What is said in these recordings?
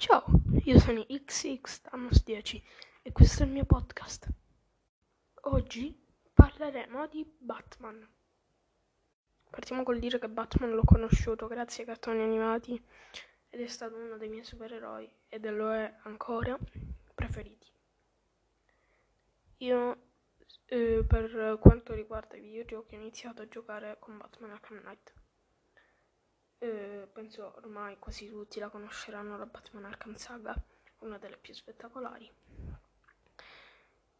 Ciao, io sono XX Thanos 10 e questo è il mio podcast. Oggi parleremo di Batman. Partiamo col dire che Batman l'ho conosciuto grazie ai cartoni animati ed è stato uno dei miei supereroi ed lo è ancora preferiti. Io eh, per quanto riguarda i videogiochi ho iniziato a giocare con Batman Arkham Knight eh, penso ormai quasi tutti la conosceranno, la Batman Arkham Saga, una delle più spettacolari.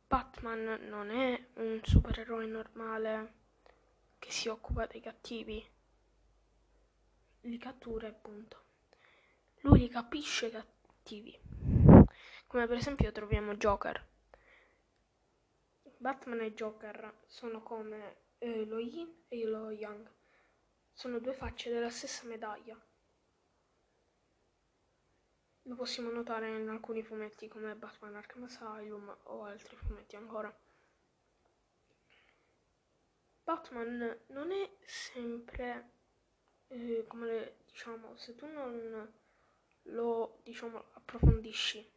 Batman non è un supereroe normale che si occupa dei cattivi, li cattura e punto. Lui li capisce i cattivi, come per esempio troviamo Joker. Batman e Joker sono come eh, lo yin e lo yang sono due facce della stessa medaglia. Lo possiamo notare in alcuni fumetti come Batman Arkham Asylum o altri fumetti ancora. Batman non è sempre eh, come le, diciamo, se tu non lo diciamo approfondisci,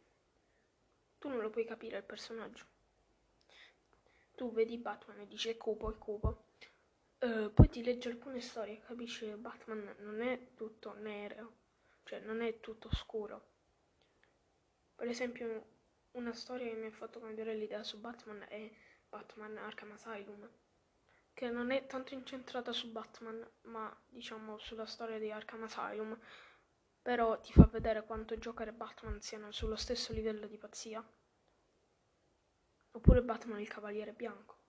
tu non lo puoi capire il personaggio. Tu vedi Batman e dici è cupo, è cupo. Uh, poi ti leggi alcune storie capisci che Batman non è tutto nero, cioè non è tutto scuro. Per esempio, una storia che mi ha fatto cambiare l'idea su Batman è Batman Arkham Asylum, che non è tanto incentrata su Batman, ma diciamo sulla storia di Arkham Asylum, però ti fa vedere quanto Joker e Batman siano sullo stesso livello di pazzia. Oppure Batman il Cavaliere Bianco.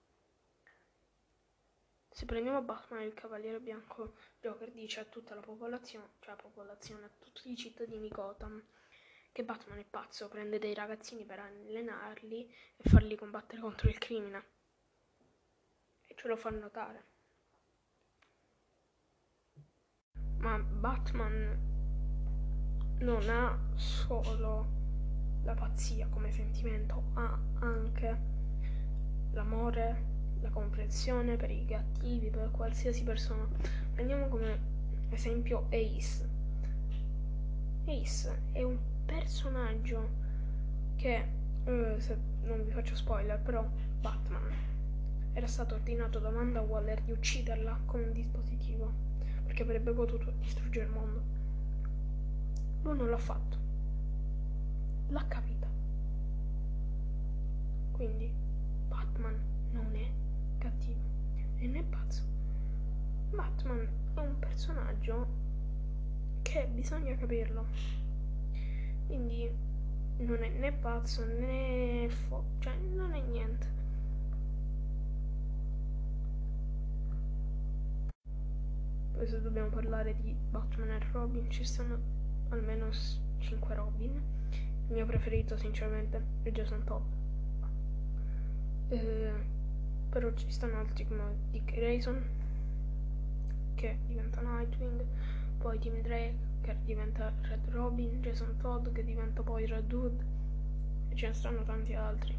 Se prendiamo Batman il Cavaliere Bianco, Joker dice a tutta la popolazione, cioè la popolazione, a tutti i cittadini Gotham, che Batman è pazzo, prende dei ragazzini per allenarli e farli combattere contro il crimine. E ce lo fa notare. Ma Batman non ha solo la pazzia come sentimento, ha anche l'amore la comprensione per i cattivi, per qualsiasi persona. Prendiamo come esempio Ace. Ace è un personaggio che, eh, se non vi faccio spoiler, però Batman era stato ordinato da Amanda Waller di ucciderla con un dispositivo perché avrebbe potuto distruggere il mondo. Lui non l'ha fatto. L'ha capita. Quindi Batman non è cattivo e né pazzo. Batman è un personaggio che bisogna capirlo. Quindi non è né pazzo né fo- cioè non è niente. Poi se dobbiamo parlare di Batman e Robin ci sono almeno 5 Robin. Il mio preferito sinceramente è Jason Todd. Eh, però ci stanno altri come Dick Grayson che diventa Nightwing, poi Tim Drake che diventa Red Robin, Jason Todd che diventa poi Red Hood e ce ne stanno tanti altri.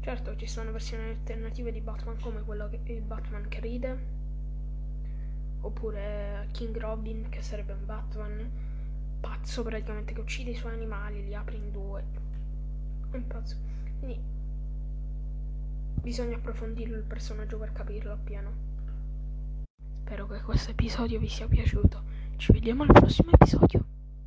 Certo ci sono versioni alternative di Batman come quello che il Batman che ride oppure King Robin che sarebbe un Batman pazzo praticamente che uccide i suoi animali, li apre in due. Un pazzo. Quindi bisogna approfondirlo il personaggio per capirlo appieno. Spero che questo episodio vi sia piaciuto. Ci vediamo al prossimo episodio.